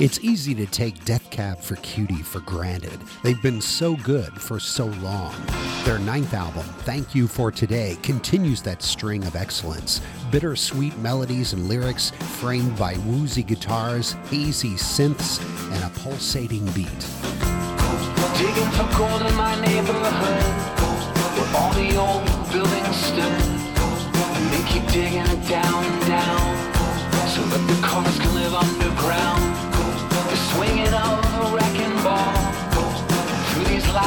It's easy to take Death Cab for Cutie for granted. They've been so good for so long. Their ninth album, Thank You for Today, continues that string of excellence. Bittersweet melodies and lyrics framed by woozy guitars, hazy synths, and a pulsating beat.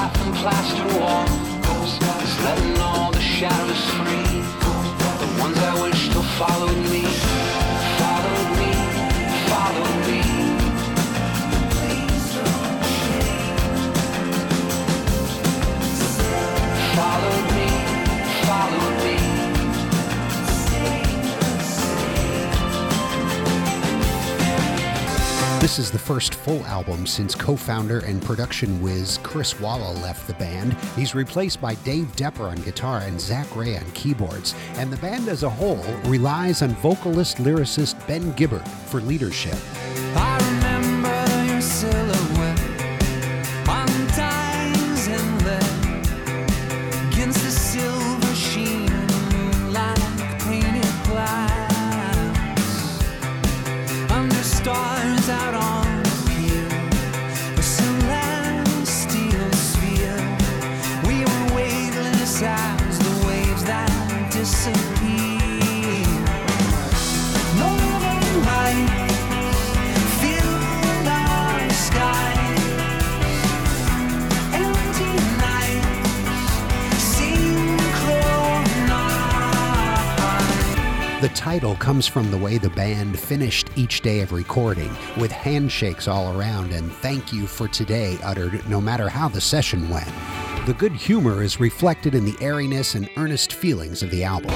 These laughing plaster walls is letting all the shadows free. The ones I wish still followed This is the first full album since co founder and production whiz Chris Walla left the band. He's replaced by Dave Depper on guitar and Zac Rae on keyboards. And the band as a whole relies on vocalist lyricist Ben Gibbard for leadership. The title comes from the way the band finished each day of recording, with handshakes all around and thank you for today uttered no matter how the session went. The good humor is reflected in the airiness and earnest feelings of the album.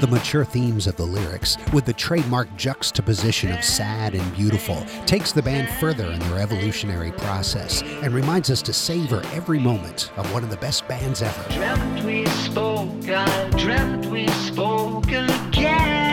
The mature themes of the lyrics, with the trademark juxtaposition of sad and beautiful, takes the band further in their evolutionary process and reminds us to savor every moment of one of the best bands ever. Dreamt we spoke, I dreamt we spoke again.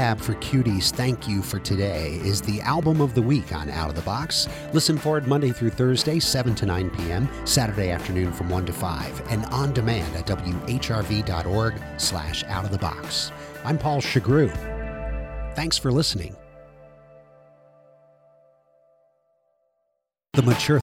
For Cuties, Thank You for Today is the album of the week on Out of the Box. Listen for it Monday through Thursday, 7 to 9 p.m., Saturday afternoon from 1 to 5, and on demand at whrv.org slash out of the box. I'm Paul Shugrue. Thanks for listening. The Mature